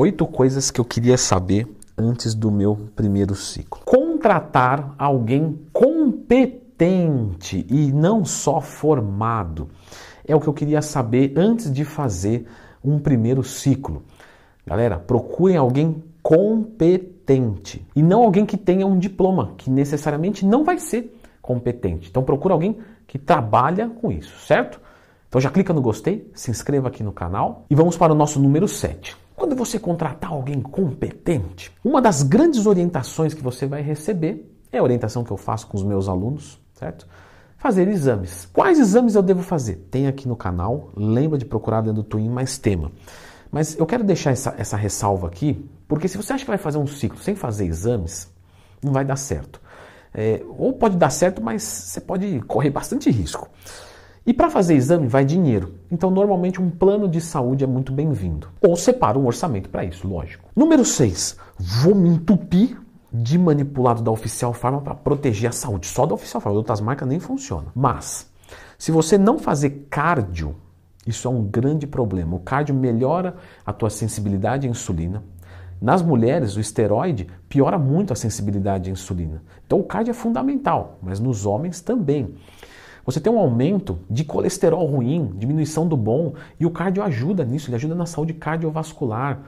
Oito coisas que eu queria saber antes do meu primeiro ciclo. Contratar alguém competente e não só formado. É o que eu queria saber antes de fazer um primeiro ciclo. Galera, procurem alguém competente e não alguém que tenha um diploma, que necessariamente não vai ser competente. Então procura alguém que trabalha com isso, certo? Então já clica no gostei, se inscreva aqui no canal e vamos para o nosso número 7. Quando você contratar alguém competente, uma das grandes orientações que você vai receber é a orientação que eu faço com os meus alunos, certo? Fazer exames. Quais exames eu devo fazer? Tem aqui no canal, lembra de procurar dentro do Twin mais tema. Mas eu quero deixar essa, essa ressalva aqui, porque se você acha que vai fazer um ciclo sem fazer exames, não vai dar certo. É, ou pode dar certo, mas você pode correr bastante risco. E para fazer exame vai dinheiro. Então, normalmente, um plano de saúde é muito bem-vindo. Ou separa um orçamento para isso, lógico. Número 6. Vou me entupir de manipulado da Oficial Pharma para proteger a saúde. Só da Oficial Pharma, outras marcas nem funcionam. Mas, se você não fazer cardio, isso é um grande problema. O cardio melhora a tua sensibilidade à insulina. Nas mulheres, o esteroide piora muito a sensibilidade à insulina. Então, o cardio é fundamental, mas nos homens também. Você tem um aumento de colesterol ruim, diminuição do bom, e o cardio ajuda nisso, ele ajuda na saúde cardiovascular.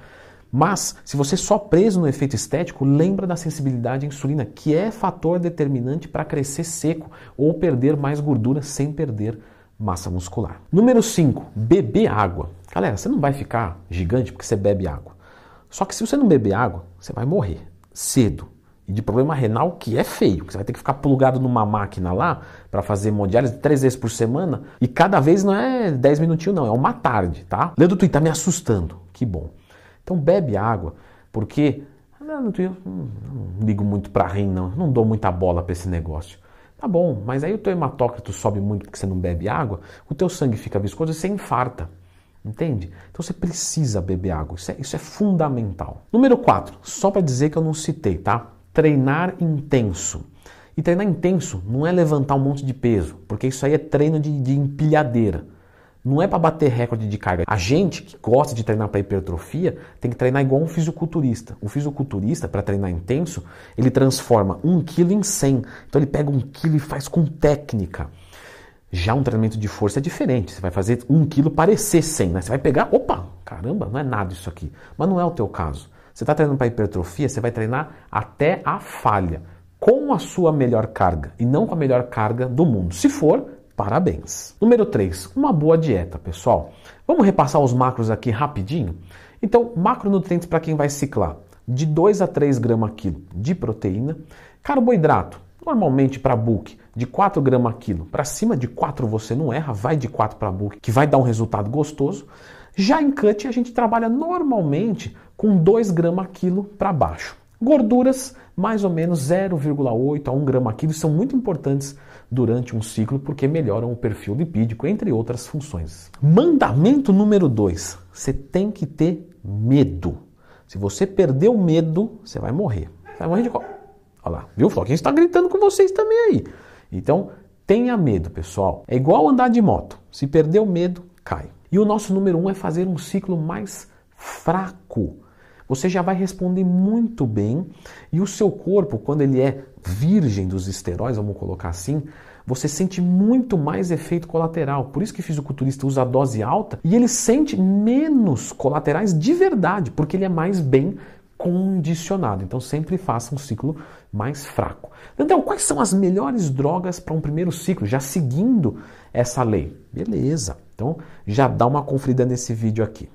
Mas, se você só preso no efeito estético, lembra da sensibilidade à insulina, que é fator determinante para crescer seco ou perder mais gordura sem perder massa muscular. Número 5, beber água. Galera, você não vai ficar gigante porque você bebe água. Só que se você não beber água, você vai morrer cedo e de problema renal que é feio. Você vai ter que ficar plugado numa máquina lá para fazer hemodiálise três vezes por semana e cada vez não é 10 minutinhos não, é uma tarde, tá? Leandro Tui, tá me assustando. Que bom. Então bebe água, porque não, não, não ligo muito para rim não, não dou muita bola para esse negócio. Tá bom, mas aí o teu hematócrito sobe muito porque você não bebe água, o teu sangue fica viscoso e você infarta. Entende? Então você precisa beber água, isso é, isso é fundamental. Número 4, só para dizer que eu não citei, tá? Treinar intenso. E treinar intenso não é levantar um monte de peso, porque isso aí é treino de, de empilhadeira. Não é para bater recorde de carga. A gente que gosta de treinar para hipertrofia tem que treinar igual um fisiculturista. O fisiculturista, para treinar intenso, ele transforma um quilo em 100. Então ele pega um quilo e faz com técnica. Já um treinamento de força é diferente. Você vai fazer um quilo parecer 100, né? Você vai pegar, opa, caramba, não é nada isso aqui. Mas não é o teu caso. Você está treinando para hipertrofia, você vai treinar até a falha, com a sua melhor carga e não com a melhor carga do mundo. Se for, parabéns. Número 3, uma boa dieta, pessoal. Vamos repassar os macros aqui rapidinho? Então, macronutrientes para quem vai ciclar, de 2 a 3 gramas quilo de proteína, carboidrato, normalmente para bulk, de 4 gramas quilo. Para cima de 4 você não erra, vai de 4 para bulk, que vai dar um resultado gostoso. Já em cut a gente trabalha normalmente com 2 gramas quilo para baixo. Gorduras, mais ou menos 0,8 a 1 grama quilo, são muito importantes durante um ciclo porque melhoram o perfil lipídico, entre outras funções. Mandamento número 2: você tem que ter medo. Se você perder o medo, você vai morrer. Vai morrer de qual? Olha lá, viu? Quem está gritando com vocês também aí. Então, tenha medo, pessoal. É igual andar de moto. Se perder o medo, cai. E o nosso número um é fazer um ciclo mais fraco. Você já vai responder muito bem e o seu corpo, quando ele é virgem dos esteróides, vamos colocar assim, você sente muito mais efeito colateral. Por isso que o fisiculturista usa a dose alta e ele sente menos colaterais de verdade, porque ele é mais bem condicionado. Então sempre faça um ciclo mais fraco. Então, quais são as melhores drogas para um primeiro ciclo, já seguindo essa lei? Beleza. Então, já dá uma conferida nesse vídeo aqui.